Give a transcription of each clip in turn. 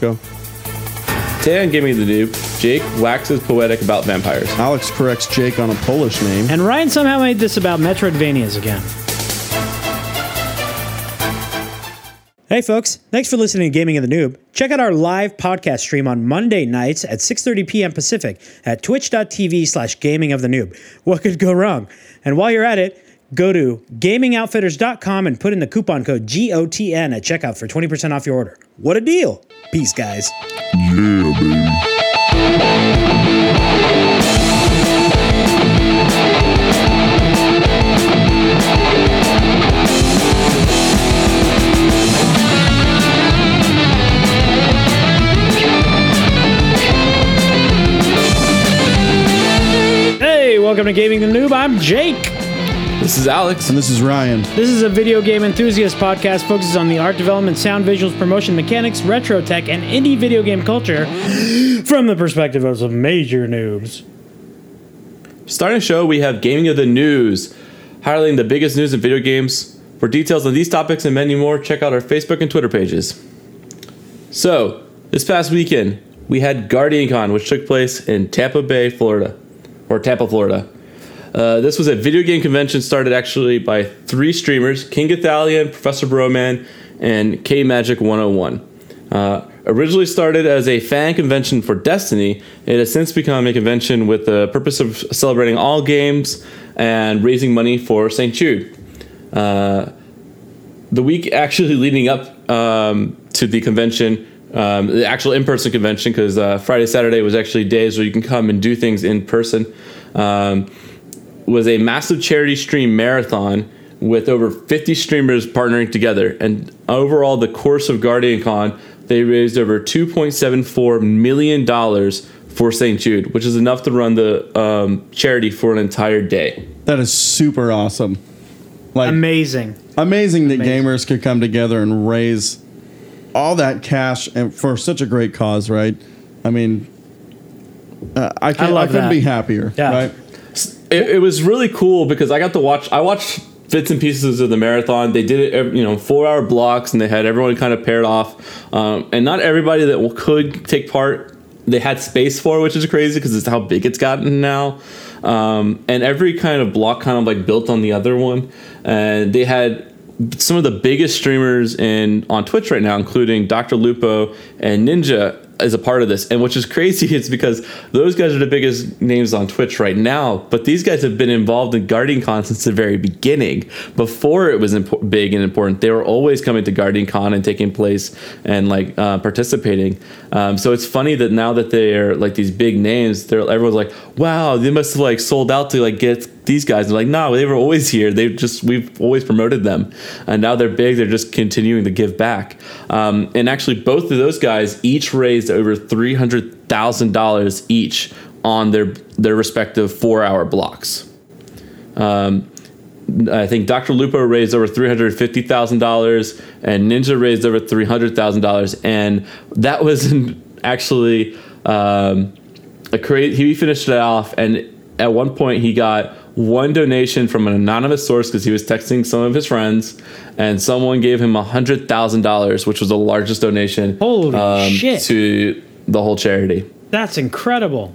Go. Today on Gaming the Noob, Jake waxes poetic about vampires. Alex corrects Jake on a Polish name. And Ryan somehow made this about Metroidvanias again. Hey folks, thanks for listening to Gaming of the Noob. Check out our live podcast stream on Monday nights at 6:30 p.m. Pacific at twitch.tv slash gaming of the noob. What could go wrong? And while you're at it, go to gamingoutfitters.com and put in the coupon code GOTN at checkout for 20% off your order. What a deal! Peace, guys. Yeah, baby. Hey, welcome to Gaming the Noob. I'm Jake. This is Alex. And this is Ryan. This is a video game enthusiast podcast focuses on the art development, sound visuals, promotion mechanics, retro tech, and indie video game culture from the perspective of some major noobs. Starting the show, we have Gaming of the News, highlighting the biggest news in video games. For details on these topics and many more, check out our Facebook and Twitter pages. So, this past weekend, we had GuardianCon, which took place in Tampa Bay, Florida, or Tampa, Florida. Uh, this was a video game convention started actually by three streamers KingGothalion, Professor Broman, and K Magic 101. Uh, originally started as a fan convention for Destiny, it has since become a convention with the purpose of celebrating all games and raising money for St. Jude. Uh, the week actually leading up um, to the convention, um, the actual in-person convention, because uh, Friday, Saturday was actually days where you can come and do things in person, um, was a massive charity stream marathon with over 50 streamers partnering together. And overall, the course of Guardian Con, they raised over 2.74 million dollars for St. Jude, which is enough to run the um, charity for an entire day. That is super awesome. Like Amazing. amazing that Amazing. gamers could come together and raise all that cash and for such a great cause, right? I mean, uh, I, can't, I, love couldn't that. be happier, Yeah. right? It, it was really cool because I got to watch. I watched bits and pieces of the marathon. They did it, you know, four hour blocks, and they had everyone kind of paired off. Um, and not everybody that could take part, they had space for, which is crazy because it's how big it's gotten now. Um, and every kind of block kind of like built on the other one, and they had some of the biggest streamers in on Twitch right now, including Dr. Lupo and Ninja, is a part of this. And which is crazy, it's because those guys are the biggest names on Twitch right now. But these guys have been involved in Guardian Con since the very beginning. Before it was impo- big and important, they were always coming to Guardian Con and taking place and like uh, participating. Um, so it's funny that now that they're like these big names, they're everyone's like, wow, they must have like sold out to like get these guys. And like, no, they were always here. They've just we've always promoted them, and now they're big. They're just continuing to give back. Um, and actually, both of those guys each raised over three hundred thousand dollars each on their their respective four hour blocks. Um, I think Dr. Lupo raised over three hundred fifty thousand dollars, and Ninja raised over three hundred thousand dollars, and that was actually um, a crazy. He finished it off, and at one point he got one donation from an anonymous source because he was texting some of his friends, and someone gave him hundred thousand dollars, which was the largest donation um, shit. to the whole charity. That's incredible.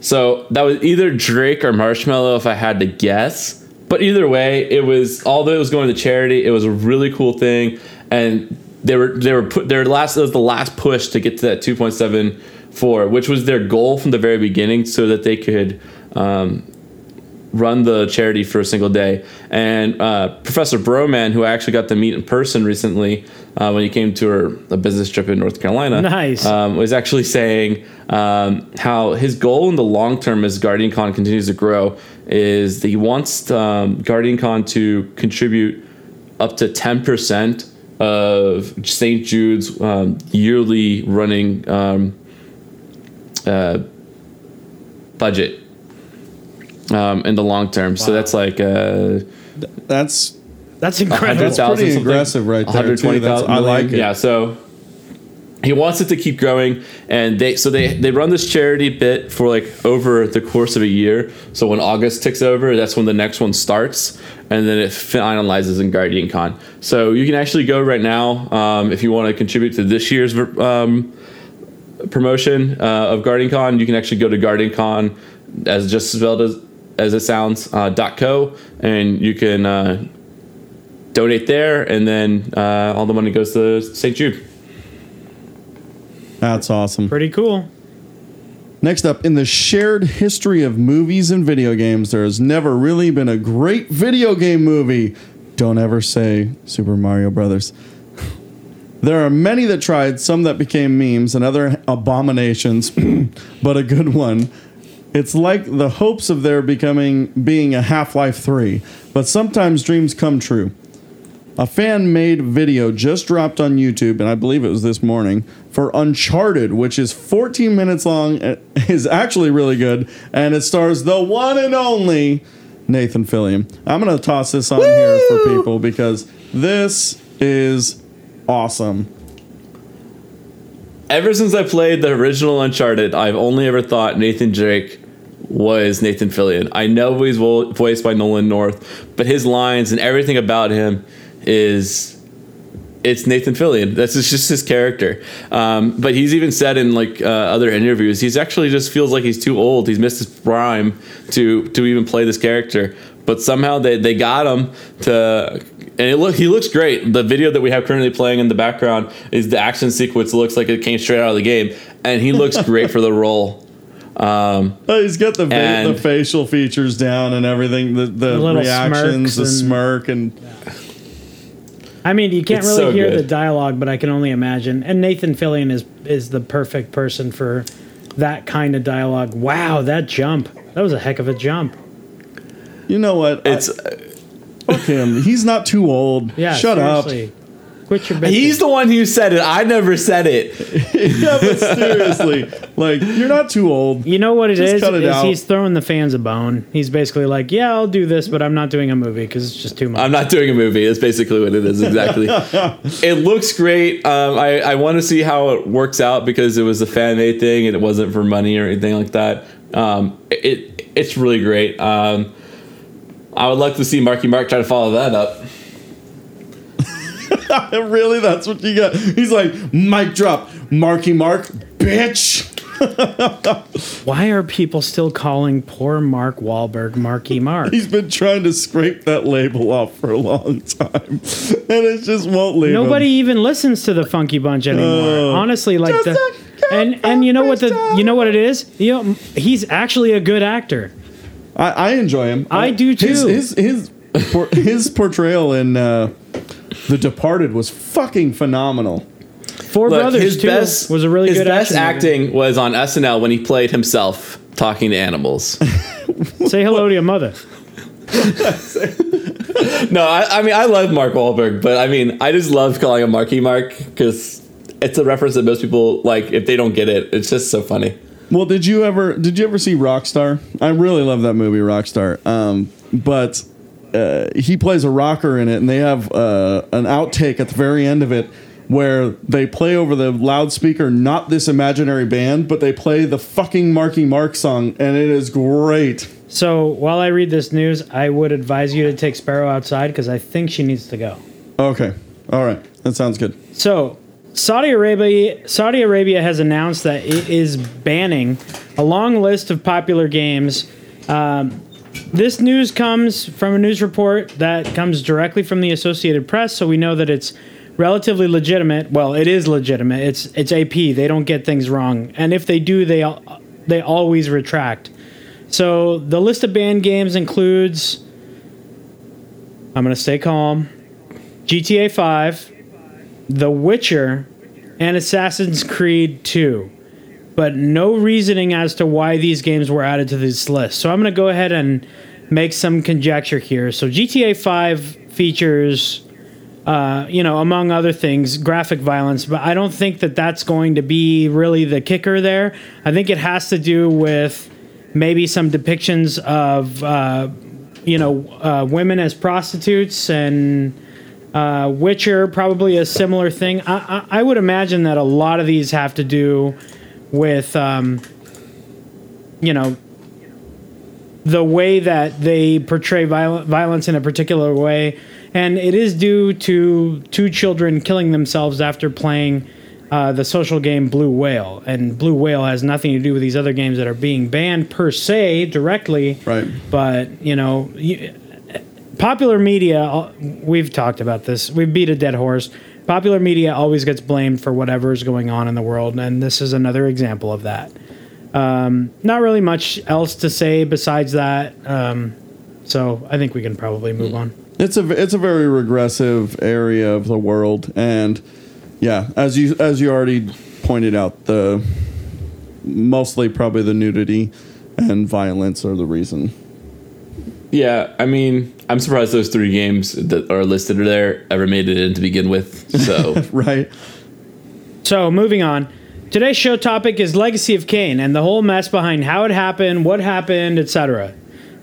So that was either Drake or Marshmello, if I had to guess. But either way, it was although it was going to charity, it was a really cool thing, and they were they were put their last it was the last push to get to that two point seven four, which was their goal from the very beginning, so that they could um, run the charity for a single day. And uh, Professor Broman, who I actually got to meet in person recently uh, when he came to her, a business trip in North Carolina, Nice. um, was actually saying um, how his goal in the long term as Guardian Con continues to grow is that he wants um, Guardian Con to contribute up to 10% of St. Jude's um, yearly running um, uh, budget um, in the long term. So that's like uh, That's That's incredible. hundred thousand pretty something. aggressive right there, 120,000 I like it. Yeah, so he wants it to keep growing and they so they they run this charity bit for like over the course of a year so when august ticks over that's when the next one starts and then it finalizes in guardian con so you can actually go right now um, if you want to contribute to this year's um, promotion uh, of guardian con you can actually go to guardian con as just spelled as, as it sounds uh, dot co and you can uh, donate there and then uh, all the money goes to st jude That's awesome. Pretty cool. Next up, in the shared history of movies and video games, there has never really been a great video game movie. Don't ever say Super Mario Brothers. There are many that tried, some that became memes and other abominations, but a good one. It's like the hopes of there becoming being a Half-Life 3, but sometimes dreams come true. A fan made video just dropped on YouTube, and I believe it was this morning, for Uncharted, which is 14 minutes long, eh, and is actually really good, and it stars the one and only Nathan Fillion. I'm going to toss this on here for people because this is awesome. ever since I played the original Uncharted, I've only ever thought Nathan Drake was Nathan Fillion. I know he's vo- voiced by Nolan North, but his lines and everything about him is it's Nathan Fillion. That's just just his character. Um, but he's even said in like uh, other interviews, he's actually just feels like he's too old. He's missed his prime to to even play this character. But somehow they, they got him to, and it look he looks great. The video that we have currently playing in the background is the action sequence. Looks like it came straight out of the game, and he looks great for the role. Um, Oh, he's got the, fa- And- the facial features down and everything, the, the, little reactions, the and- smirk, and I mean, you can't It's really so hear good. the dialogue, but I can only imagine. And Nathan Fillion is is the perfect person for that kind of dialogue. Wow, that jump! That was a heck of a jump. you know what? I- it's fuck him. He's not too old. Yeah, Shut seriously. Quit your bitching. he's the one who said it. I never said it. yeah, but seriously, like you're not too old. You know what it Just is? cut it is out. he's throwing the fans a bone. He's basically like, "Yeah, I'll do this, but I'm not doing a movie because it's just too much." I'm not doing a movie. That's basically what it is. Exactly. it looks great. Um, I I want to see how it works out because it was a fan made thing and it wasn't for money or anything like that. Um, it it's really great. Um, I would like to see Marky Mark try to follow that up. really, that's what you got. He's like, mic drop, Marky Mark, bitch. Why are people still calling poor Mark Wahlberg Marky Mark? He's been trying to scrape that label off for a long time, and it just won't leave. him. Nobody even listens to the Funky Bunch anymore. Oh. Honestly, like the and and you know what the you know what it is? You know, he's actually a good actor. I, I enjoy him. I do His too. his his, por- his portrayal in uh, The Departed was fucking phenomenal. Four Look, Brothers his too best was a really his good best action movie. acting was on SNL when he played himself talking to animals. Say hello to your mother. no, I, I mean I love Mark Wahlberg, but I mean I just love calling him Marky Mark because it's a reference that most people like. If they don't get it, it's just so funny. Well, did you ever did you ever see Rockstar? I really love that movie, Rockstar. Um, but uh, he plays a rocker in it, and they have uh, an outtake at the very end of it where they play over the loudspeaker, not this imaginary band, but they play the fucking Marky Mark song, and it is great. So while I read this news, I would advise you to take Sparrow outside because I think she needs to go. Okay, all right, that sounds good. So, Saudi Arabia Saudi Arabia has announced that it is banning a long list of popular games. Um, this news comes from a news report that comes directly from the Associated Press, so we know that it's relatively legitimate. Well, it is legitimate. It's it's AP. They don't get things wrong, and if they do, they they always retract. So the list of banned games includes. I'm gonna stay calm. GTA 5, The Witcher, and Assassin's Creed 2. But no reasoning as to why these games were added to this list. So I'm going to go ahead and make some conjecture here. So GTA 5 features, uh, you know, among other things, graphic violence, but I don't think that that's going to be really the kicker there. I think it has to do with maybe some depictions of, uh, you know, uh, women as prostitutes and Uh, Witcher, probably a similar thing. I, I, I would imagine that a lot of these have to do with, um, you know, the way that they portray viol- violence in a particular way. And it is due to two children killing themselves after playing uh, the social game Blue Whale. And Blue Whale has nothing to do with these other games that are being banned per se directly. Right. But, you know, you, popular media, uh, we've talked about this, we beat a dead horse. Popular media always gets blamed for whatever is going on in the world, and this is another example of that. Um, not really much else to say besides that. Um, so I think we can probably move on. It's a it's a very regressive area of the world, and yeah, as you as you already pointed out, the mostly probably the nudity and violence are the reason. Yeah, I mean, I'm surprised those three games that are listed there ever made it in to begin with. So Right? So moving on. Today's show topic is Legacy of Kain and the whole mess behind how it happened, what happened, etc.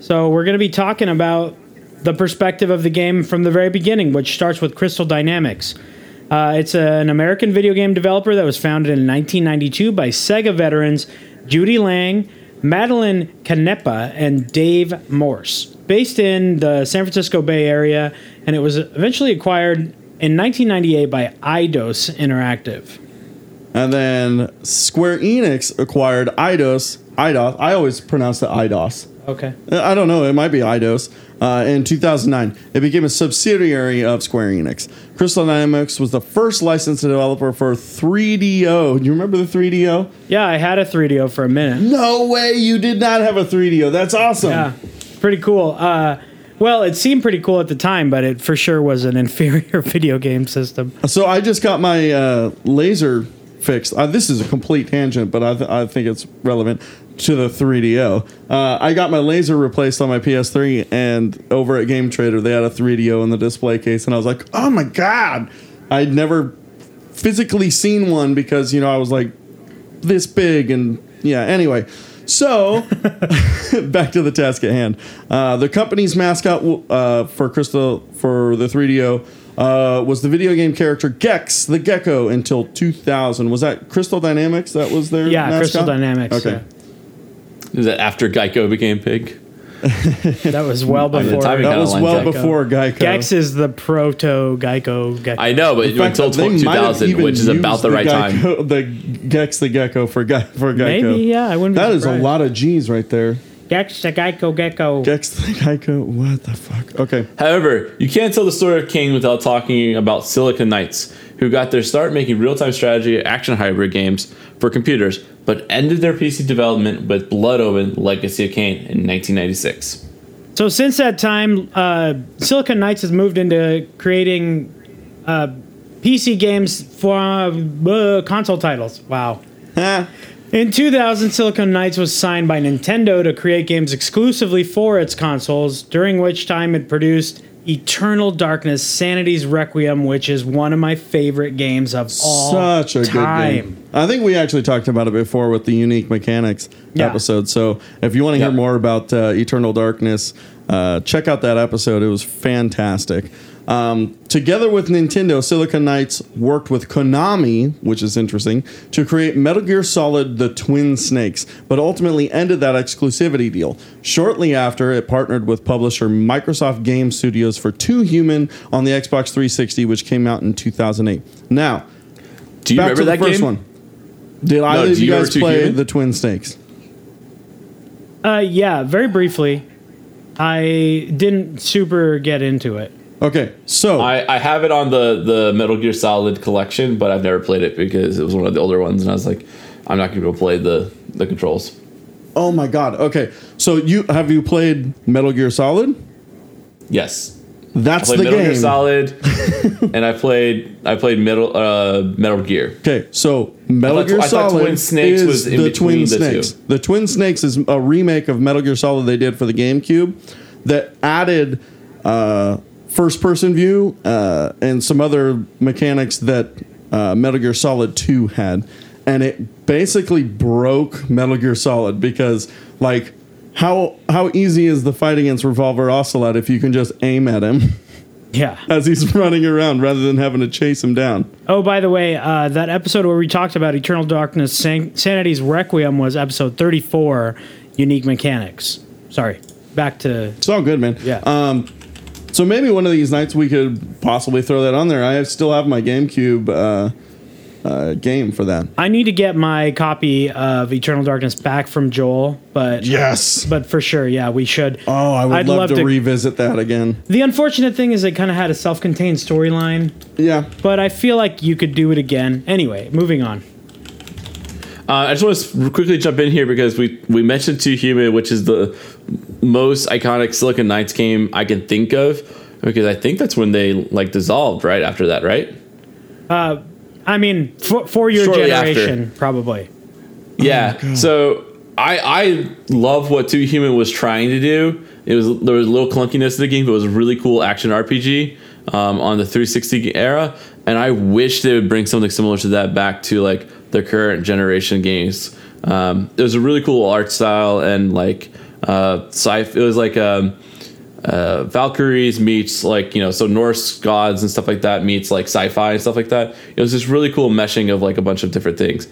So we're going to be talking about the perspective of the game from the very beginning, which starts with Crystal Dynamics. Uh, it's an American video game developer that was founded in 1992 by Sega veterans Judy Lang, Madeline Canepa, and Dave Morse. Based in the San Francisco Bay Area, and it was eventually acquired in 1998 by Eidos Interactive. And then Square Enix acquired Eidos. Eidos. I always pronounce it Eidos. Okay. I don't know. It might be Eidos. Uh, in 2009, it became a subsidiary of Square Enix. Crystal Dynamics was the first licensed developer for 3DO. Do you remember the 3DO? Yeah, I had a 3DO for a minute. No way, you did not have a 3DO. That's awesome. Yeah, pretty cool. Uh, well, it seemed pretty cool at the time, but it for sure was an inferior video game system. So I just got my uh, laser fixed. Uh, this is a complete tangent, but I, th- I think it's relevant to the 3DO. Uh, I got my laser replaced on my PS3, and over at Game Trader, they had a 3DO in the display case, and I was like, oh my god! I'd never physically seen one because, you know, I was like this big, and yeah, anyway. So, back to the task at hand. Uh, the company's mascot uh, for Crystal for the 3DO uh, was the video game character Gex the Gecko until 2000. Was that Crystal Dynamics? That was their Yeah, mascot? Crystal Dynamics. Okay. is that after Geico became pig? Yeah. That was well mean, the before. That was well up. before Geico. Gex is the proto Geico. Gecko. I know, but In fact, until they 2000, which is about used the right time. The Gex the Gecko for Ge- for Geico. Maybe, yeah, I wouldn't be That is a lot of G's right there. Gex the Geico Gecko. Gex the Geico. What the fuck? Okay. However, you can't tell the story of Kain without talking about Silicon Knights, who got their start making real-time strategy action hybrid games for computers, but ended their PC development with Blood Omen: Legacy of Kain in 1996. So since that time, uh, Silicon Knights has moved into creating uh, PC games for uh, console titles. Wow. In 2000, Silicon Knights was signed by Nintendo to create games exclusively for its consoles, during which time it produced Eternal Darkness Sanity's Requiem, which is one of my favorite games of all such a time. good game. I think we actually talked about it before with the unique mechanics Yeah. episode. So if you want to hear Yeah. more about uh, Eternal Darkness, uh, check out that episode. It was fantastic. Um, together with Nintendo, Silicon Knights worked with Konami, which is interesting, to create Metal Gear Solid: The Twin Snakes, but ultimately ended that exclusivity deal. Shortly after, it partnered with publisher Microsoft Game Studios for Too Human on the Xbox 360, which came out in 2008. Now, Do you back remember to the that first game? one. Did No, either do of you you guys play Human? the Twin Snakes? Uh, yeah, very briefly. I didn't super get into it. Okay, so I, I have it on the, the Metal Gear Solid collection, but I've never played it because it was one of the older ones, and I was like, I'm not going to go play the, the controls. oh my god. Okay, so you have you played Metal Gear Solid? Yes, That's I the played Metal Gear game. Solid, and I played I played Metal uh, Metal Gear. Okay, so Metal thought- Gear I Solid Twin Snakes is was in the Twin the Snakes. two. The Twin Snakes is a remake of Metal Gear Solid they did for the GameCube that added uh, first-person view uh, and some other mechanics that uh, Metal Gear Solid 2 had, and it basically broke Metal Gear Solid because like. How how easy is the fight against Revolver Ocelot if you can just aim at him? Yeah. as he's running around rather than having to chase him down. Oh, by the way, uh, that episode where we talked about Eternal Darkness, San- Sanity's Requiem was episode 34, Unique Mechanics. Sorry. Back to. It's all good, man. Yeah. Um, so maybe one of these nights we could possibly throw that on there. I still have my GameCube uh, uh, game for that. I need to get my copy of Eternal Darkness back from Joel, but. Yes. But for sure, yeah, we should. Oh, I would I'd love, to, revisit that again. The unfortunate thing is it kind of had a self-contained storyline, Yeah. but I feel like you could do it again. Anyway, moving on. Uh, I just want to quickly jump in here because we we mentioned Too Human, which is the most iconic Silicon Knights game I can think of, because I think that's when they like dissolved right after that, right? I mean, for, for your Shortly generation, probably. Yeah. so I I love what Too Human was trying to do. It was there was a little clunkiness to the game, but it was a really cool action RPG um, on the 360 era, and I wish they would bring something similar to that back to like the current generation games. Um, it was a really cool art style and like uh, sci. It was like um, uh, Valkyries meets like you know so Norse gods and stuff like that meets like sci-fi and stuff like that. It was this really cool meshing of like a bunch of different things.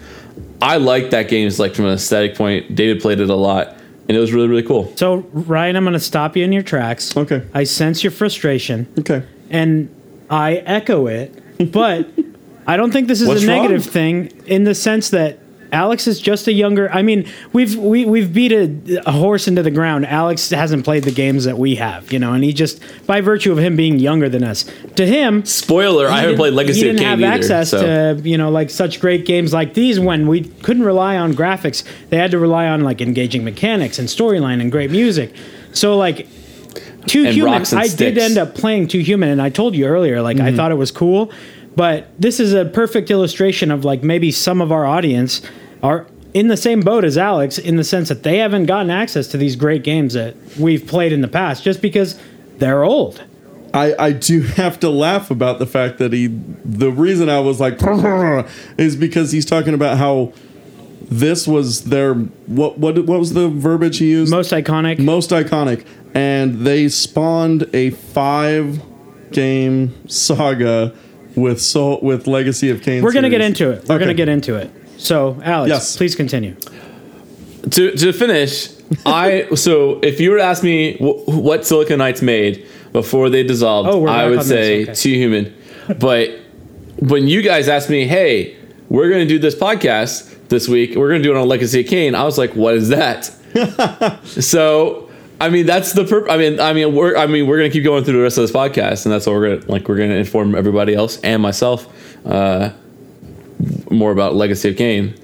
I like that game. It's like from an aesthetic point. David played it a lot, and it was really really cool. So, Ryan, I'm going to stop you in your tracks. Okay. I sense your frustration. Okay. and I echo it, but I don't think this is What's a negative wrong? thing in the sense that Alex is just a younger. I mean, we've we, we've beat a, a horse into the ground. Alex hasn't played the games that we have, you know, and he just by virtue of him being younger than us, to him. Spoiler: I haven't played Legacy he didn't have either. access so. to you know like such great games like these when we couldn't rely on graphics. They had to rely on like engaging mechanics and storyline and great music. So like Too And Human, rocks and I did end up playing Too Human, and I told you earlier, like Mm-hmm. I thought it was cool, but this is a perfect illustration of like maybe some of our audience are in the same boat as Alex in the sense that they haven't gotten access to these great games that we've played in the past just because they're old. I, I do have to laugh about the fact that he the reason I was like is because he's talking about how this was their what what what was the verbiage he used Most iconic. most iconic and they spawned a five game saga with so with Legacy of Kain We're gonna get into it. We're Okay. gonna get into it. So, Alex, Yes. please continue. to to finish, I so if you were to ask me wh- what Silicon Knights made before they dissolved, Oh, I would say this, okay. Too Human. But when you guys asked me, "Hey, we're going to do this podcast this week. We're going to do it on Legacy of Kain," I was like, "What is that?" so. I mean that's the purpose. I mean, I mean, we're I mean, we're gonna keep going through the rest of this podcast, and that's what we're gonna like. We're gonna inform everybody else and myself uh, more about Legacy of Kain.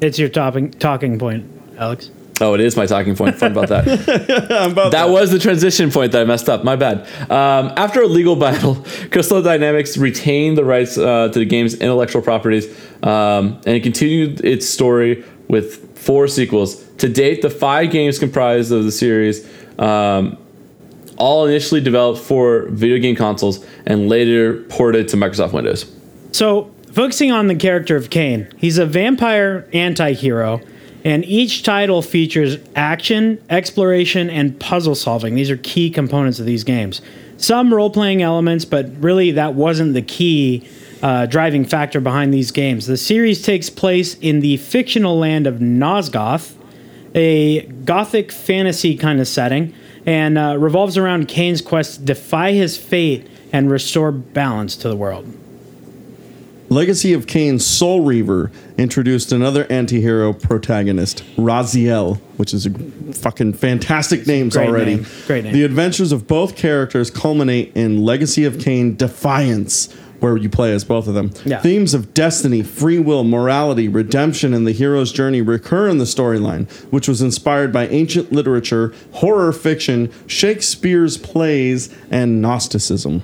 It's your topping, talking point, Alex. Oh, it is my talking point. Fun about that. About That was the transition point that I messed up. My bad. Um, after a legal battle, Crystal Dynamics retained the rights uh, to the game's intellectual properties um, and it continued its story with four sequels. To date, the five games comprised of the series, um, all initially developed for video game consoles and later ported to Microsoft Windows. So, focusing on the character of Kain, he's a vampire anti hero, and each title features action, exploration, and puzzle solving. These are key components of these games. Some role playing elements, but really that wasn't the key uh, driving factor behind these games. The series takes place in the fictional land of Nosgoth, a gothic fantasy kind of setting, and uh, revolves around Kain's quest to defy his fate and restore balance to the world. Legacy of Kain's Soul Reaver introduced another anti-hero protagonist, Raziel, which is a fucking fantastic names Great already. name. Great name. The adventures of both characters culminate in Legacy of Kain Defiance, where you play as both of them. Yeah. Themes of destiny, free will, morality, redemption, and the hero's journey recur in the storyline, which was inspired by ancient literature, horror fiction, Shakespeare's plays, and Gnosticism.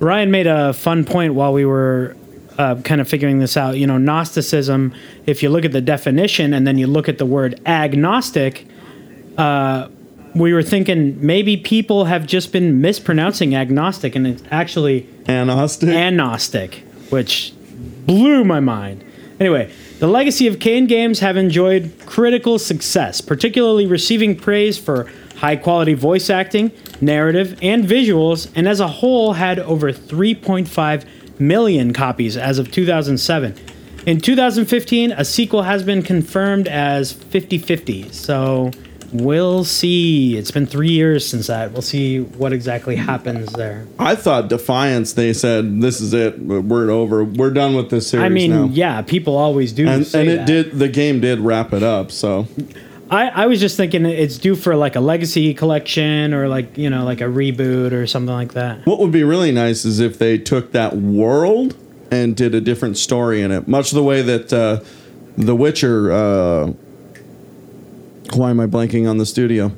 Ryan made a fun point while we were uh, kind of figuring this out. You know, Gnosticism, if you look at the definition and then you look at the word agnostic, uh, we were thinking maybe people have just been mispronouncing agnostic and it's actually Agnostic. agnostic, which blew my mind. Anyway, The Legacy of Kain games have enjoyed critical success, particularly receiving praise for high quality voice acting, narrative, and visuals, and as a whole had over 3.5 million copies as of 2007. In 2015, a sequel has been confirmed as 50 50. So we'll see. It's been three years since that. We'll see what exactly happens there. I thought Defiance. They said this is it. We're over. We're done with this series I mean, now. yeah, people always do. and and it that. did. The game did wrap it up. So I, I was just thinking it's due for like a legacy collection or like you know like a reboot or something like that. what would be really nice is if they took that world and did a different story in it, much the way that uh, The Witcher. Uh, why am I blanking on the studio?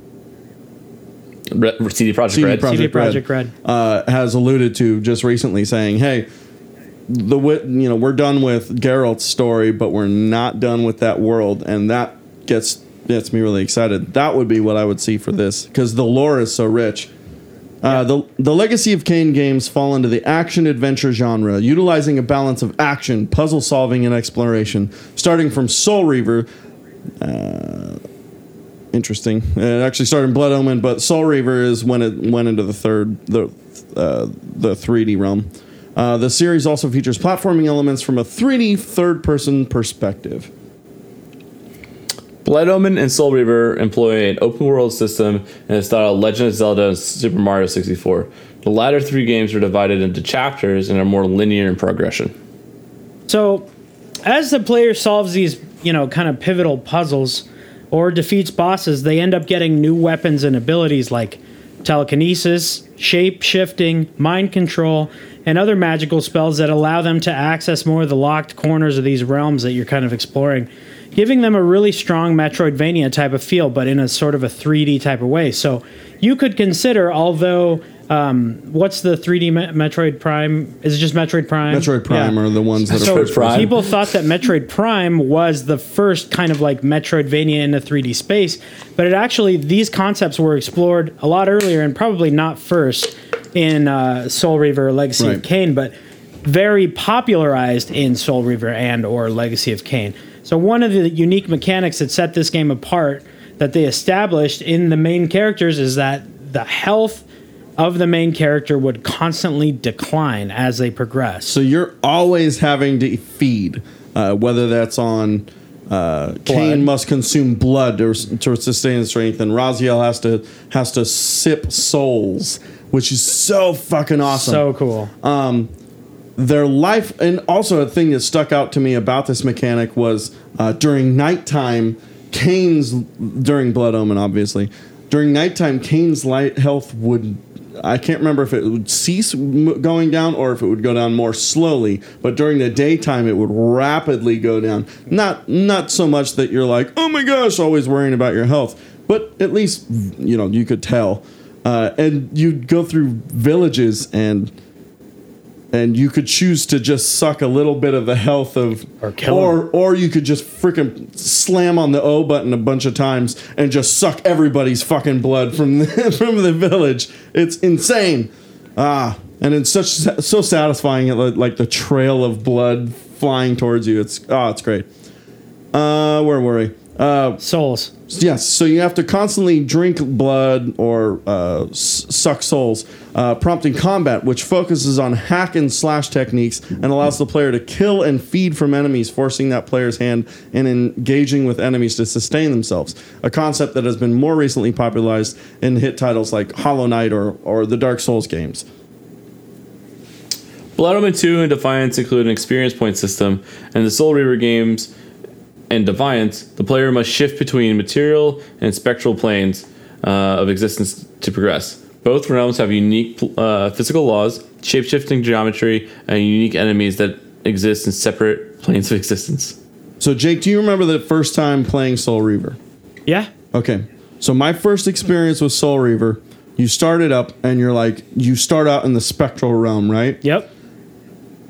Re- CD Projekt CD Red. Projekt CD Red, Red. uh, has alluded to just recently, saying, "Hey, the you know we're done with Geralt's story, but we're not done with that world," and that gets gets me really excited. That would be what I would see for this because the lore is so rich. Uh, the the Legacy of Kain games fall into the action adventure genre, utilizing a balance of action, puzzle solving, and exploration. Starting from Soul Reaver, uh, interesting. It actually started in Blood Omen, but Soul Reaver is when it went into the third the uh, the 3D realm. Uh, the series also features platforming elements from a 3D third person perspective. Blood Omen and Soul Reaver employ an open world system in the style of Legend of Zelda and Super Mario 64. The latter three games are divided into chapters and are more linear in progression. So, as the player solves these, you know, kind of pivotal puzzles or defeats bosses, they end up getting new weapons and abilities like telekinesis, shape shifting, mind control, and other magical spells that allow them to access more of the locked corners of these realms that you're kind of exploring, giving them a really strong Metroidvania type of feel, but in a sort of a 3D type of way. So, you could consider, although. Um, what's the 3D Me- Metroid Prime? Is it just Metroid Prime? Metroid Prime Yeah. are the ones that So are first Prime. people thought that Metroid Prime was the first kind of like Metroidvania in a 3D space, but it actually these concepts were explored a lot earlier and probably not first in uh, Soul Reaver: Legacy Right. of Kain, but very popularized in Soul Reaver and or Legacy of Kain. So one of the unique mechanics that set this game apart that they established in the main characters is that the health of the main character would constantly decline as they progress. So you're always having to feed, uh, whether that's on uh, Kain must consume blood to, to sustain strength, and Raziel has to has to sip souls, which is so fucking awesome. so cool. their life, and also a thing that stuck out to me about this mechanic was uh, during nighttime, Kain's during Blood Omen, obviously. During nighttime, Kain's light health would. I can't remember if it would cease going down or if it would go down more slowly. But during the daytime, it would rapidly go down. Not not so much that you're like, oh my gosh, always worrying about your health, but at least you know you could tell. Uh, and you'd go through villages and and you could choose to just suck a little bit of the health of Or or or you could just freaking slam on the O button a bunch of times and just suck everybody's fucking blood from the, from the village. It's insane. Ah, and it's such so satisfying like- like the trail of blood flying towards you. It's oh, it's great. Uh, where were we? Uh, Souls. Yes, so you have to constantly drink blood or uh, s- suck souls, uh, prompting combat, which focuses on hack and slash techniques and allows the player to kill and feed from enemies, forcing that player's hand and engaging with enemies to sustain themselves. A concept that has been more recently popularized in hit titles like Hollow Knight or, or the Dark Souls games. Blood Omen 2 and Defiance include an experience point system, and the Soul Reaver games and Defiance, the player must shift between material and spectral planes uh, of existence to progress. Both realms have unique uh, physical laws, shapeshifting geometry, and unique enemies that exist in separate planes of existence. So, Jake, do you remember the first time playing Soul Reaver? Yeah. Okay. So my first experience with Soul Reaver, you start it up and you're like you start out in the spectral realm, right? Yep.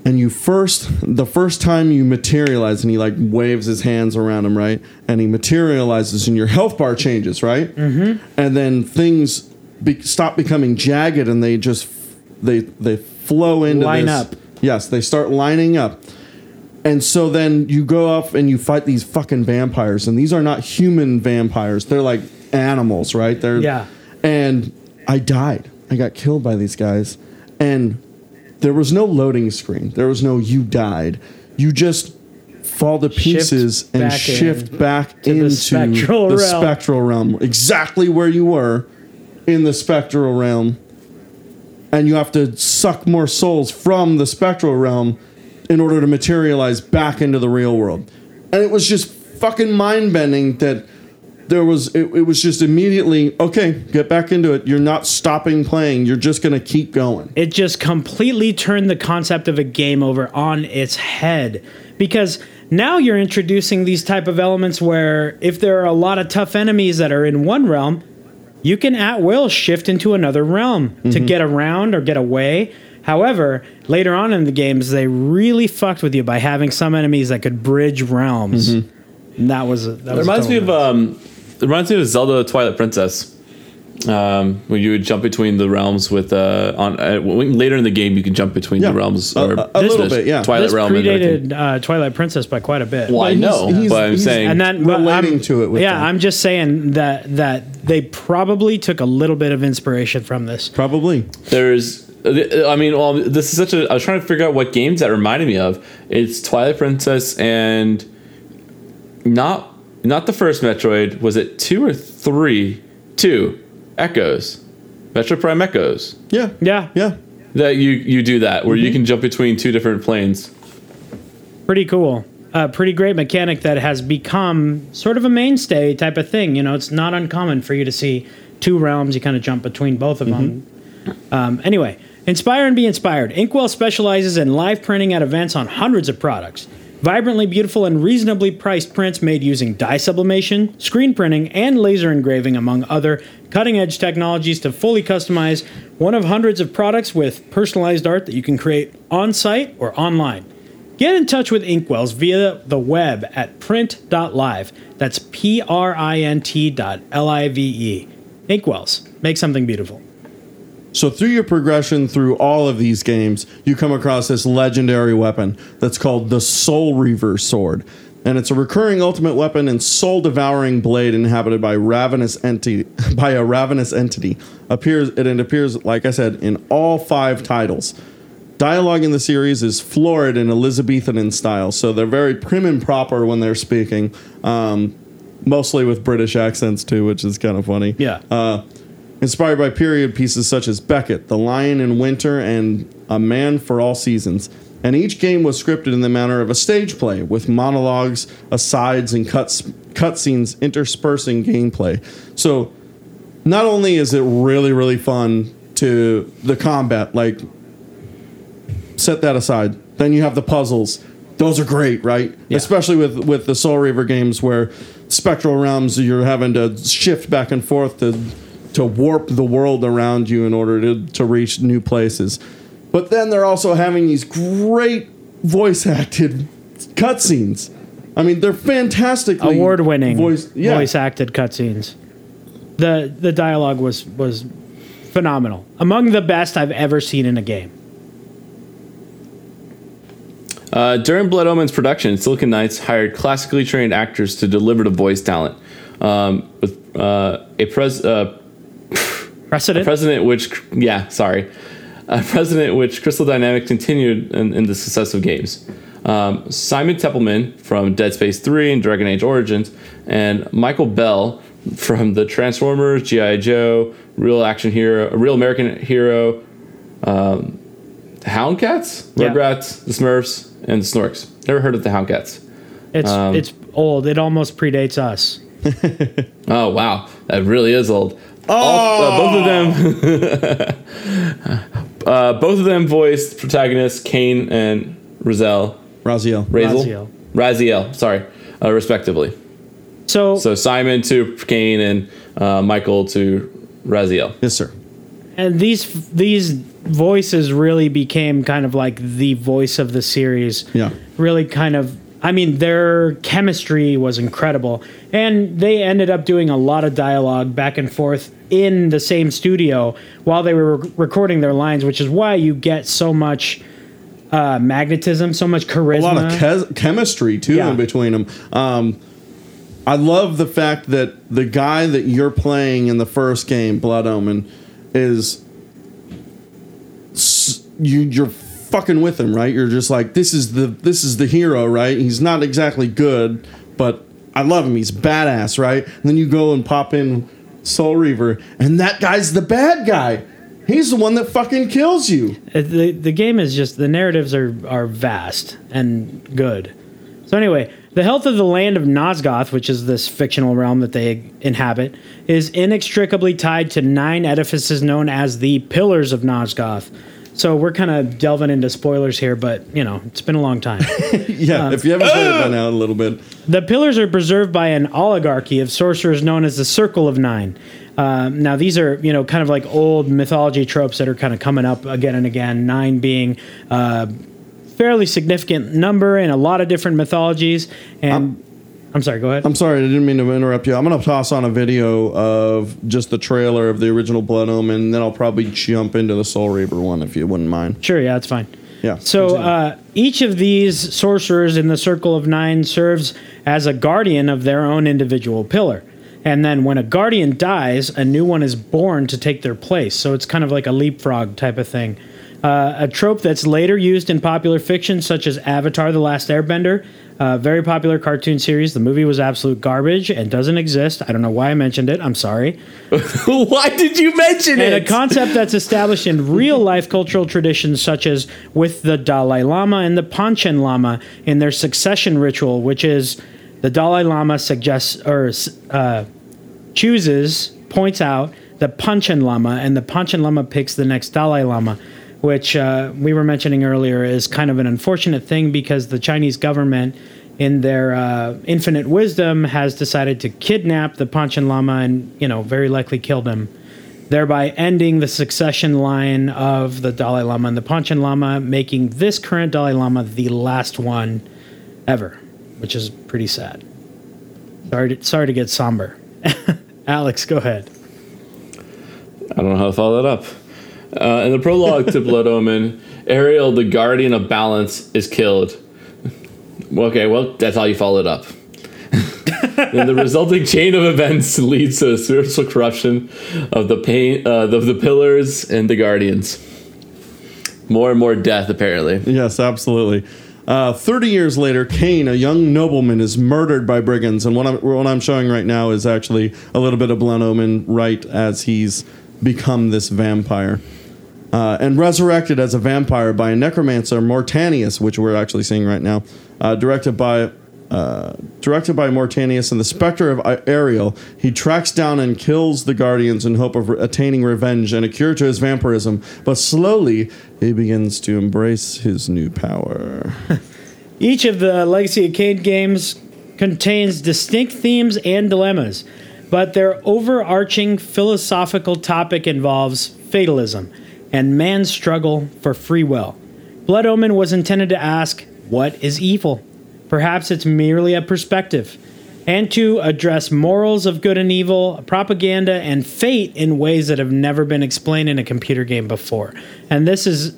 And you first the first time you materialize and he like waves his hands around him, right? And he materializes and your health bar changes, right? Mm-hmm. And then things be, stop becoming jagged and they just they they flow into Line this- up. Yes, they start lining up. And so then you go up and you fight these fucking vampires, and these are not human vampires. They're like animals, right? They're Yeah. And I died. I got killed by these guys, and there was no loading screen. There was no you died. You just fall to pieces and back shift in back to the into spectral the realm. spectral realm, exactly where you were in the spectral realm and you have to suck more souls from the spectral realm in order to materialize back into the real world. And it was just fucking mind bending that there was it, it was just immediately okay get back into it. You're not stopping playing. You're just going to keep going. It just completely turned the concept of a game over on its head. Because now you're introducing these type of elements where if there are a lot of tough enemies that are in one realm you can at will shift into another realm to get around or get away. However later on in the games they really fucked with you by having some enemies that could bridge realms. And that was that It was reminds me of um, it reminds me of Zelda Twilight Princess. Um, where you would jump between the realms with uh, on uh, when- later in the game you can jump between Yeah. the realms A- or a- a little bit, yeah. Twilight this realm and predated uh, Twilight Princess by quite a bit. Well, I But he's- know, he's- but I'm he's- saying and that relating I'm- to it with yeah, them. I'm just saying that that they probably took a little bit of inspiration from this. probably there's I mean, well, this is such a. I was trying to figure out what games that reminded me of. It's Twilight Princess and not not the first Metroid. Was it two or three? Two Echoes, Metro Prime Echoes. yeah Yeah, yeah That you you do that where you Mm-hmm. can jump between two different planes. pretty cool. A pretty great mechanic that has become sort of a mainstay type of thing. You know, it's not uncommon for you to see two realms. You kind of jump between both of them. Um, anyway, inspire and be inspired. Inkwell specializes in live printing at events on hundreds of products. Vibrantly beautiful and reasonably priced prints made using dye sublimation, screen printing, and laser engraving, among other cutting edge technologies to fully customize one of hundreds of products with personalized art that you can create on site or online. Get in touch with Inkwells via the web at print.live. That's P R I N T dot L I V E. Inkwells. Make something beautiful. So through your progression through all of these games, you come across this legendary weapon that's called the Soul Reaver Sword. And it's a recurring ultimate weapon and soul-devouring blade inhabited by ravenous entity by a ravenous entity. Appears it, it appears, like I said, in all five titles. Dialogue in the series is florid and Elizabethan in style, so they're very prim and proper when they're speaking. Um, mostly with British accents too, which is kind of funny. Yeah. Uh, inspired by period pieces such as Beckett, The Lion in Winter, and A Man for All Seasons. And each game was scripted in the manner of a stage play, with monologues, asides, and cuts cutscenes interspersing gameplay. So, not only is it really really fun to the combat, like set that aside. Then you have the puzzles. Those are great, right? Yeah. Especially with with the Soul Reaver games where spectral realms you're having to shift back and forth to to warp the world around you in order to to reach new places. But then they're also having these great voice acted cutscenes. I mean, they're fantastically Award winning voice, yeah. voice acted cutscenes. The the dialogue was was phenomenal. Among the best I've ever seen in a game. Uh, during Blood Omen's production, Silicon Knights hired classically trained actors to deliver the voice talent. Um, with uh, a pres- uh, Precedent. president which yeah sorry a president which crystal dynamics continued in, in the successive games um, simon Templeman from dead space 3 and dragon age origins and michael bell from the transformers gi joe real action hero real american hero um, houndcats Yeah. rugrats the smurfs and the snorks never heard of the houndcats it's um, it's old. It almost predates us. oh wow that really is old All- uh, both of them uh, both of them voiced protagonists Kain and Razel Raziel. Razel Raziel. Raziel sorry uh, respectively So, so Simon to Kain and uh, Michael to Raziel Yes, sir. and these these voices really became kind of like the voice of the series. Yeah. Really kind of I mean their chemistry was incredible and they ended up doing a lot of dialogue back and forth in the same studio while they were re- recording their lines which is why you get so much uh, magnetism, so much charisma. a lot of che- chemistry too Yeah. in between them. Um, I love the fact that the guy that you're playing in the first game, Blood Omen, is s- you you're fucking with him, right? You're just like this is the this is the hero, right? He's not exactly good, but I love him. He's badass, right? And then you go and pop in Soul Reaver, and that guy's the bad guy. He's the one that fucking kills you. Uh, the the game is just the narratives are are vast and good. So anyway, the health of the land of Nosgoth, which is this fictional realm that they inhabit, is inextricably tied to nine edifices known as the Pillars of Nosgoth. So we're kind of delving into spoilers here, but you know it's been a long time. Yeah, if you haven't played it by now, a little bit. The pillars are preserved by an oligarchy of sorcerers known as the Circle of Nine. Um, now, these are you know kind of like old mythology tropes that are kind of coming up again and again. Nine being a fairly significant number in a lot of different mythologies. And I'm sorry, go ahead. I'm sorry, I didn't mean to interrupt you. I'm gonna toss on a video of just the trailer of the original Blood Omen, and then I'll probably jump into the Soul Reaver one if you wouldn't mind. sure, yeah, that's fine. Yeah. So uh, each of these sorcerers in the Circle of Nine serves as a guardian of their own individual pillar. And then when a guardian dies, a new one is born to take their place. So it's kind of like a leapfrog type of thing. Uh, a trope that's later used in popular fiction, such as Avatar The Last Airbender, a very popular cartoon series. The movie was absolute garbage and doesn't exist. I don't know why I mentioned it. I'm sorry Why did you mention it? and a concept that's established in real life cultural traditions, such as with the Dalai Lama and the Panchen Lama in their succession ritual, which is the Dalai Lama suggests or uh, chooses, points out the Panchen Lama, and the Panchen Lama picks the next Dalai Lama. Which uh, we were mentioning earlier is kind of an unfortunate thing because the Chinese government, in their uh, infinite wisdom, has decided to kidnap the Panchen Lama and, you know, very likely killed him thereby ending the succession line of the Dalai Lama and the Panchen Lama, making this current Dalai Lama the last one ever, which is pretty sad. Sorry to, sorry to get somber. Alex, go ahead. I don't know how to follow that up. Uh, in the prologue to Blood Omen, Ariel, the guardian of balance, is killed. Okay, well, that's how you follow it up. and the resulting chain of events leads to a spiritual corruption of the pain, uh, of the pillars and the guardians. More and more death, apparently. Yes, absolutely. Uh, 30 years later, Kain, a young nobleman, is murdered by brigands. And what I'm, what I'm showing right now is actually a little bit of Blood Omen right as he's become this vampire. Uh, and resurrected as a vampire by a necromancer, Mortanius, which we're actually seeing right now, uh, directed by uh, directed by Mortanius and the Spectre of Ariel. He tracks down and kills the Guardians in hope of re- attaining revenge and a cure to his vampirism. But slowly, he begins to embrace his new power. Each of the Legacy of games contains distinct themes and dilemmas, but their overarching philosophical topic involves fatalism and man's struggle for free will. Blood Omen was intended to ask, What is evil? Perhaps it's merely a perspective, and to address morals of good and evil, propaganda, and fate in ways that have never been explained in a computer game before. And this is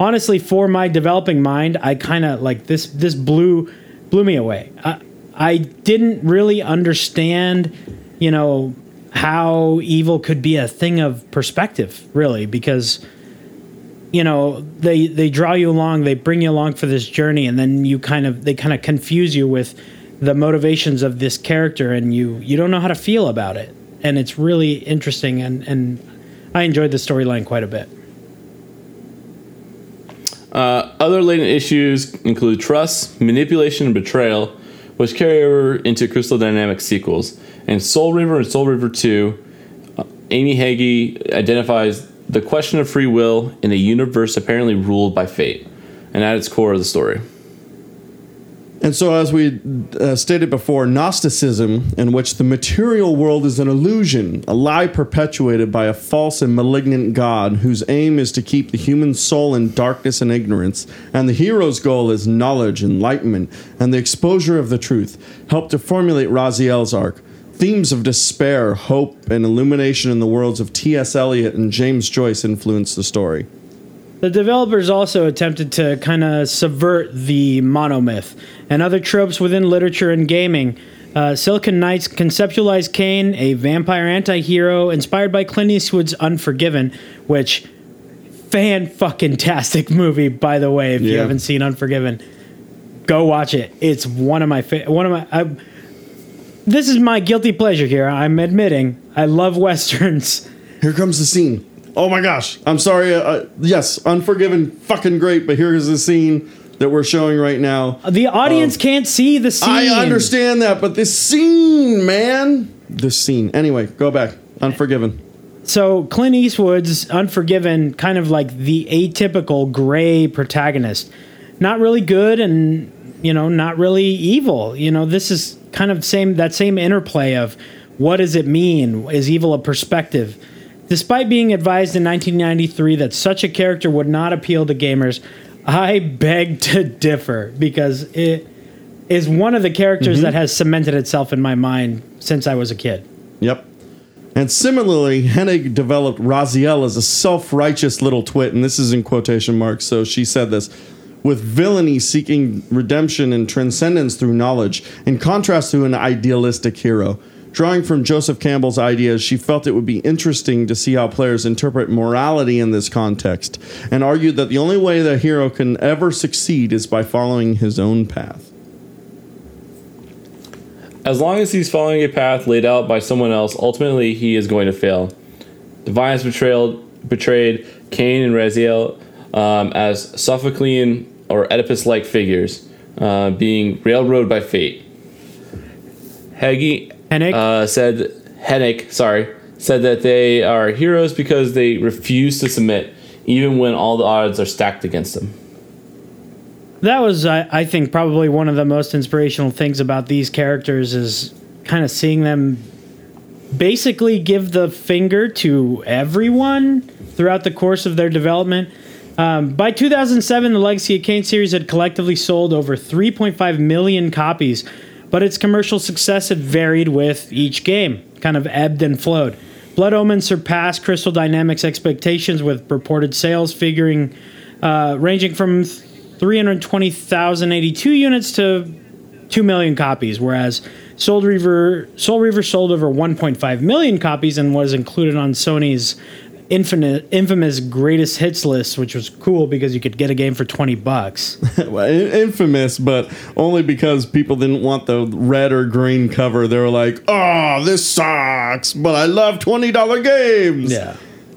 honestly for my developing mind i kind of like this this blew blew me away I, I didn't really understand you know how evil could be a thing of perspective really because you know they they draw you along they bring you along for this journey and then you kind of they kind of confuse you with the motivations of this character and you you don't know how to feel about it and it's really interesting and and i enjoyed the storyline quite a bit Uh, other latent issues include trust, manipulation, and betrayal, which carry over into Crystal Dynamics sequels. And Soul Reaver and Soul Reaver 2, uh, Amy Hagee identifies the question of free will in a universe apparently ruled by fate, and at its core of the story. And so, as we uh, stated before, Gnosticism, in which the material world is an illusion, a lie perpetuated by a false and malignant God whose aim is to keep the human soul in darkness and ignorance, and the hero's goal is knowledge, enlightenment, and the exposure of the truth, helped to formulate Raziel's arc. Themes of despair, hope, and illumination in the worlds of T.S. Eliot and James Joyce influenced the story. The developers also attempted to kind of subvert the monomyth and other tropes within literature and gaming. Uh, Silicon Knights conceptualized Kain, a vampire anti hero inspired by Clint Eastwood's Unforgiven, which fan fucking tastic movie, by the way. If you haven't seen Unforgiven, go watch it. It's one of my fa- one of my. I, this is my guilty pleasure here. I'm admitting I love westerns. Here comes the scene. Oh my gosh. I'm sorry. Uh, uh, yes, Unforgiven, fucking great. But here's the scene that we're showing right now. The audience can't see the scene. I understand that, but this scene, man. This scene. Anyway, go back. Unforgiven. So Clint Eastwood's Unforgiven, kind of like the atypical gray protagonist, not really good and you know not really evil. You know this is kind of same that same interplay of what does it mean? Is evil a perspective? Despite being advised in 1993 that such a character would not appeal to gamers, I beg to differ because it is one of the characters mm-hmm. that has cemented itself in my mind since I was a kid. Yep. And similarly, Hennig developed Raziel as a self righteous little twit, and this is in quotation marks, so she said this with villainy seeking redemption and transcendence through knowledge, in contrast to an idealistic hero. Drawing from Joseph Campbell's ideas, she felt it would be interesting to see how players interpret morality in this context, and argued that the only way the hero can ever succeed is by following his own path. As long as he's following a path laid out by someone else, ultimately he is going to fail. Defiance betrayed, betrayed Kain and Raziel um, as Sophoclean or Oedipus like figures, uh, being railroaded by fate. Heggie uh, said, Hennig, sorry, said that they are heroes because they refuse to submit, even when all the odds are stacked against them. That was, I, I think, probably one of the most inspirational things about these characters is kind of seeing them basically give the finger to everyone throughout the course of their development. Um, by 2007, the Legacy of Kain series had collectively sold over 3.5 million copies, but its commercial success had varied with each game, kind of ebbed and flowed. Blood Omen surpassed Crystal Dynamics' expectations with reported sales figuring uh, ranging from 320,082 units to 2 million copies, whereas Soul Reaver, Soul Reaver sold over 1.5 million copies and was included on Sony's infinite, infamous greatest hits list, which was cool because you could get a game for 20 bucks. Well, infamous, but only because people didn't want the red or green cover. They were like, "Oh, this sucks," but I love twenty dollar games.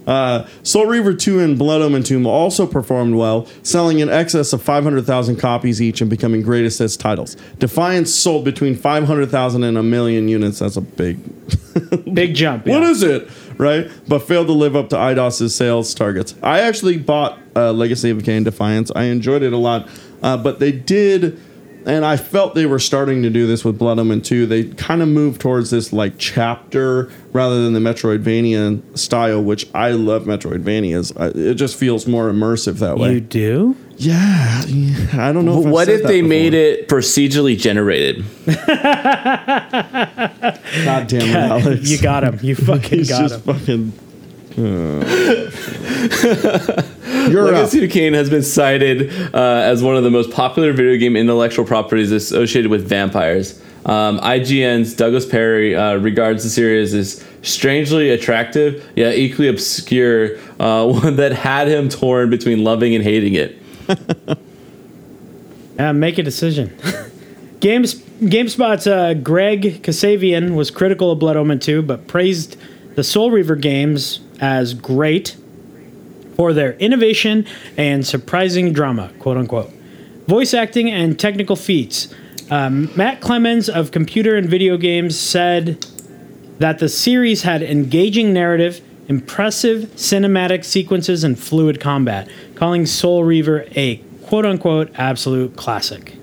Uh, Soul Reaver 2 and Blood Omen 2 also performed well, selling in excess of 500,000 copies each and becoming greatest hits titles. Defiance sold between 500,000 and a million units. That's a big. Big jump. What yeah. is it? Right? But failed to live up to Eidos's sales targets. I actually bought uh, Legacy of Kain Defiance. I enjoyed it a lot. Uh, but they did, and I felt they were starting to do this with Blood Omen 2. They kind of moved towards this like chapter rather than the Metroidvania style, which I love Metroidvanias. I, it just feels more immersive that way. You do? yeah, yeah, I don't know. If I've What if they before. made it procedurally generated? God damn it, Alex. You got him. You fucking He's got just him. fucking. uh. You're up. Legacy of Kain has been cited uh, as one of the most popular video game intellectual properties associated with vampires. Um, IGN's Douglas Perry uh, regards the series as strangely attractive, yet equally obscure, uh, one that had him torn between loving and hating it. Yeah, make a decision. Games GameSpot's uh, Greg Kasavin was critical of Blood Omen 2, but praised the Soul Reaver games as great for their innovation and surprising drama, quote unquote. Voice acting and technical feats. Um, Matt Clemens of Computer and Video Games said that the series had engaging narrative, impressive cinematic sequences, and fluid combat, calling Soul Reaver a quote unquote absolute classic.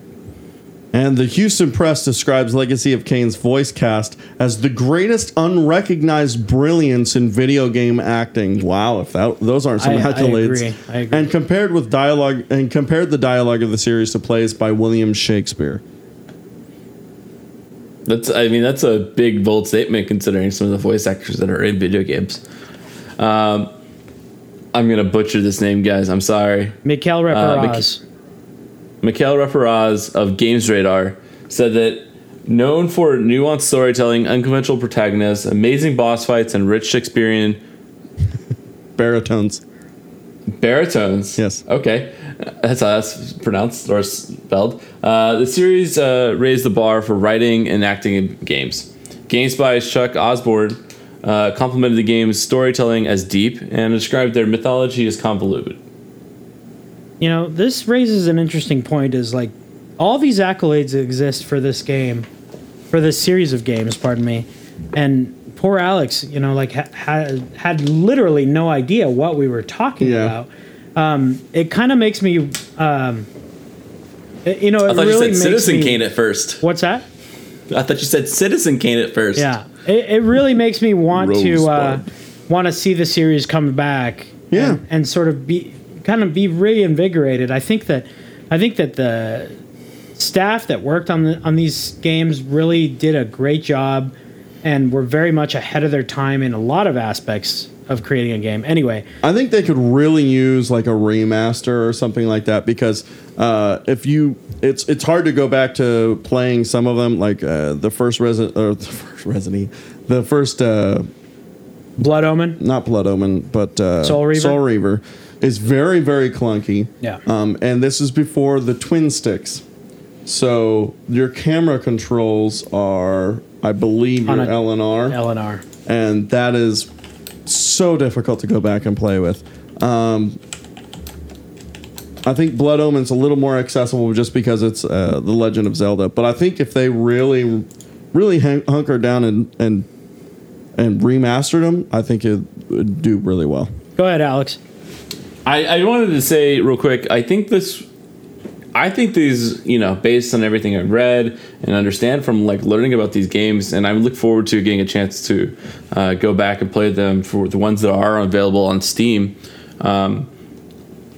And the Houston Press describes Legacy of Kain's voice cast as the greatest unrecognized brilliance in video game acting. Wow, if that those aren't some I- I accolades. agree, I agree. And compared with dialogue and compared the dialogue of the series to plays by William Shakespeare. That's, I mean, that's a big, bold statement considering some of the voice actors that are in video games. Um, I'm gonna butcher this name, guys. I'm sorry. Mikhail Mik- Reparaz. Mikhail Reparaz of Games Radar said that known for nuanced storytelling, unconventional protagonists, amazing boss fights, and rich Shakespearean Baritones. baritones. Yes. Okay, that's how that's pronounced or spelled. Uh, the series uh, raised the bar for writing and acting in games. Games by Chuck Osborne uh, complimented the game's storytelling as deep and described their mythology as convoluted. You know, this raises an interesting point is like all these accolades exist for this game, for this series of games, pardon me. And poor Alex, you know, like ha- had had literally no idea what we were talking Yeah. about. Um, it kind of makes me, um, it- you know, it I thought really you makes said Citizen me, Kane at first. What's that? I thought you said Citizen Kane at first. Yeah, it, it really makes me want to uh, want to see the series come back. Yeah. and, and sort of be kind of be reinvigorated. I think that I think that the staff that worked on the on these games really did a great job, and were very much ahead of their time in a lot of aspects of creating a game. Anyway, I think they could really use like a remaster or something like that because uh, if you, it's it's hard to go back to playing some of them like uh, the first Resident or the first Resident, the first uh, Blood Omen. not Blood Omen but uh, Soul Reaver? Soul Reaver is very very clunky. Yeah. Um, and this is before the twin sticks, so your camera controls are I believe On your a- L and R LNR. and that is so difficult to go back and play with. Um, I think Blood Omen's a little more accessible just because it's uh, the Legend of Zelda. But I think if they really, really hun- hunkered down and and and remastered them, I think it would do really well. Go ahead, Alex. I, I wanted to say real quick. I think this. I think these, you know, based on everything I've read and understand from like learning about these games, and I look forward to getting a chance to uh, go back and play them for the ones that are available on Steam. Um,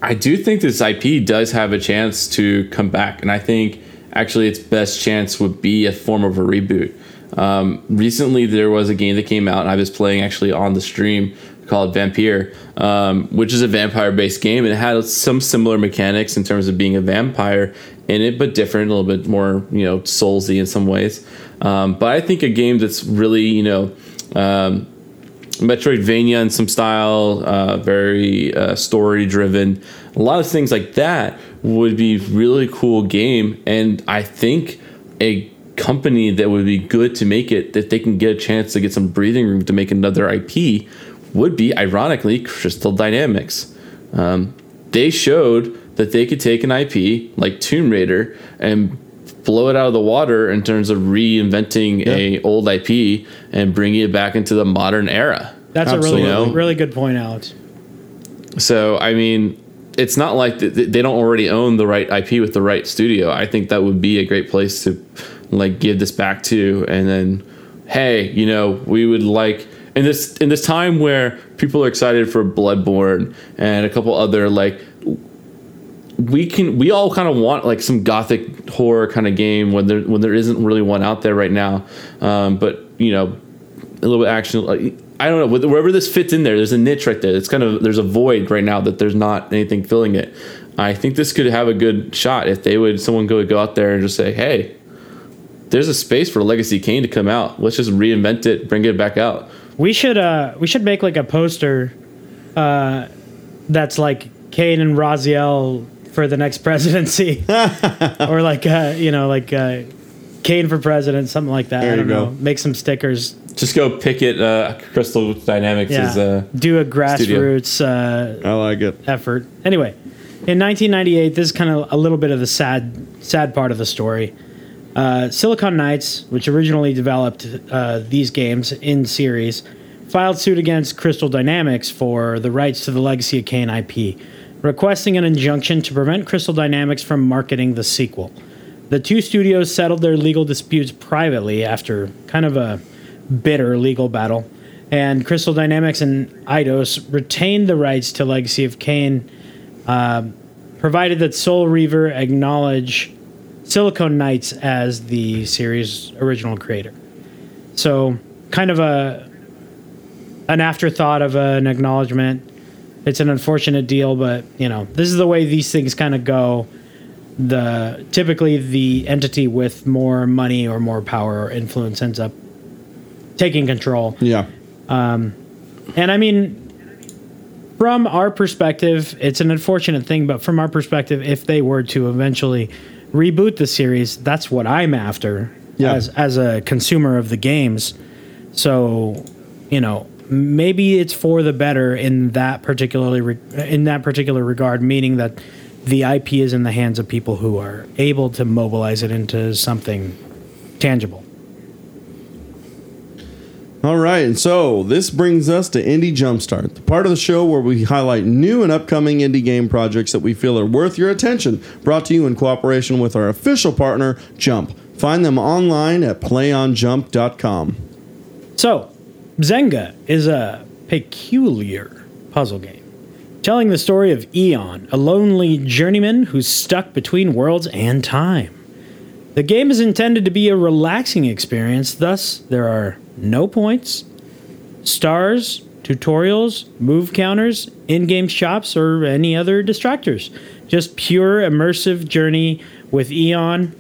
I do think this IP does have a chance to come back, and I think actually its best chance would be a form of a reboot. Um, recently, there was a game that came out, and I was playing actually on the stream called Vampire, um, which is a vampire-based game, and it had some similar mechanics in terms of being a vampire in it, but different, a little bit more, you know, soulsy in some ways. Um, but I think a game that's really, you know, um, Metroidvania in some style, uh, very uh, story driven. A lot of things like that would be really cool game, and I think a company that would be good to make it that they can get a chance to get some breathing room to make another IP would be ironically Crystal Dynamics. Um, they showed that they could take an IP like Tomb Raider and blow it out of the water in terms of reinventing a old IP and bringing it back into the modern era. That's a really Absolutely. really good point, Alex. So I mean, it's not like th- they don't already own the right IP with the right studio. I think that would be a great place to like give this back to, and then hey, you know, we would like in this in this time where people are excited for Bloodborne and a couple other like we can we all kind of want like some gothic horror kind of game when there when there isn't really one out there right now. Um, but you know a little bit action like i don't know wherever this fits in there there's a niche right there. It's kind of there's a void right now that there's not anything filling it. I think this could have a good shot if they would someone go go out there and just say hey there's a space for legacy Kain to come out. Let's just reinvent it bring it back out We should uh we should make like a poster uh that's like Kain and Raziel for the next presidency. or like uh you know like uh Kain for president, something like that. There I you don't know. go. Make some stickers. just go pick it uh, crystal dynamics Yeah. is uh Do a grassroots uh I like it. effort. Anyway, in 1998, this is kind of a little bit of the sad, sad part of the story. Uh, Silicon Knights, which originally developed uh, these games in series, filed suit against Crystal Dynamics for the rights to the Legacy of Kain IP, requesting an injunction to prevent Crystal Dynamics from marketing the sequel. The two studios settled their legal disputes privately after kind of a bitter legal battle, and Crystal Dynamics and Eidos retained the rights to Legacy of Kain, uh, provided that Soul Reaver acknowledge Silicon Knights as the series' original creator. So, kind of a an afterthought of an acknowledgement. it's an unfortunate deal, but you know this is the way these things kind of go. The typically the entity with more money or more power or influence ends up taking control. Yeah. Um, and I mean, from our perspective, it's an unfortunate thing, but from our perspective, if they were to eventually reboot the series, that's what I'm after Yeah. as as a consumer of the games. So, you know, maybe it's for the better in that particularly re- in that particular regard, meaning that the IP is in the hands of people who are able to mobilize it into something tangible. All right, and so this brings us to Indie Jumpstart, the part of the show where we highlight new and upcoming indie game projects that we feel are worth your attention, brought to you in cooperation with our official partner, Jump. Find them online at playonjump.com. So, Zenge is a peculiar puzzle game, telling the story of Eon, a lonely journeyman who's stuck between worlds and time. The game is intended to be a relaxing experience, thus, there are no points, stars, tutorials, move counters, in game shops, or any other distractors. Just pure immersive journey with Eon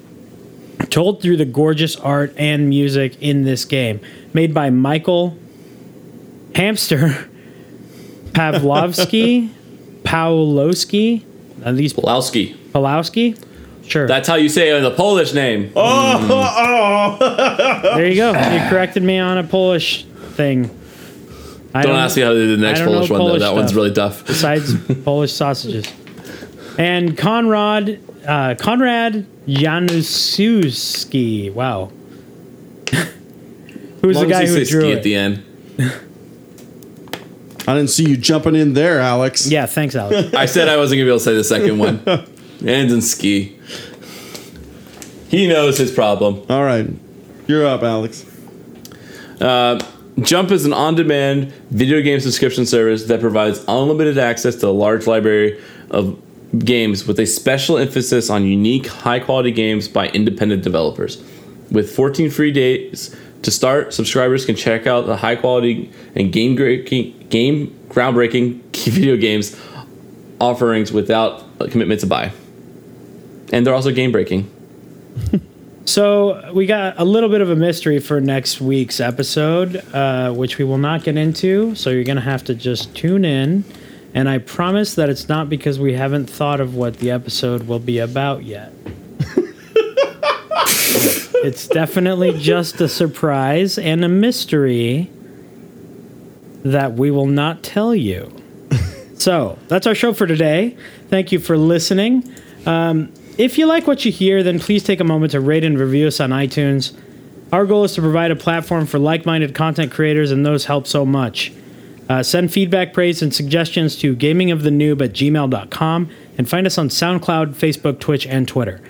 told through the gorgeous art and music in this game, made by Michael Hamster Pavlovsky, Pawlowski, at least Pulowski. Pawlowski. Sure. That's how you say it in the Polish name. there you go. You corrected me on a Polish thing. I Don't ask me how to do the next I don't Polish one, though. Polish That one's really tough. besides Polish sausages. And Conrad uh, Konrad Januszewski. Wow. Who's As the guy as who say drew ski it? at the end. I didn't see you jumping in there, Alex. Yeah, thanks, Alex. I said I wasn't gonna be able to say the second one. Ends in ski. He knows his problem. All right, you're up, Alex. Uh, Jump is an on-demand video game subscription service that provides unlimited access to a large library of games with a special emphasis on unique, high-quality games by independent developers. With 14 free days to start, subscribers can check out the high-quality and game-breaking, game groundbreaking video games offerings without a commitment to buy. And they're also game-breaking. So we got a little bit of a mystery for next week's episode, uh, which we will not get into. So you're gonna have to just tune in, and I promise that it's not because we haven't thought of what the episode will be about yet. it's definitely just a surprise and a mystery that we will not tell you. So that's our show for today. Thank you for listening. Um, if you like what you hear, then please take a moment to rate and review us on iTunes. Our goal is to provide a platform for like minded content creators, and those help so much. Uh, send feedback, praise, and suggestions to gamingofthenoob at gmail.com and find us on SoundCloud, Facebook, Twitch, and Twitter.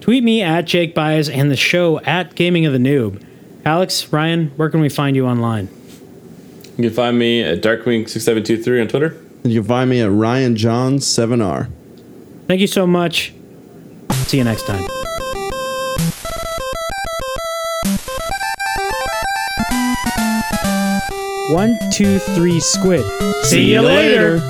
Tweet me at Jake Baez and the show at Gaming of the Noob. Alex, Ryan, where can we find you online? You can find me at Darkwing6723 on Twitter. And you can find me at Ryan John 7R. Thank you so much. See you next time. One, two, three, squid. See you later.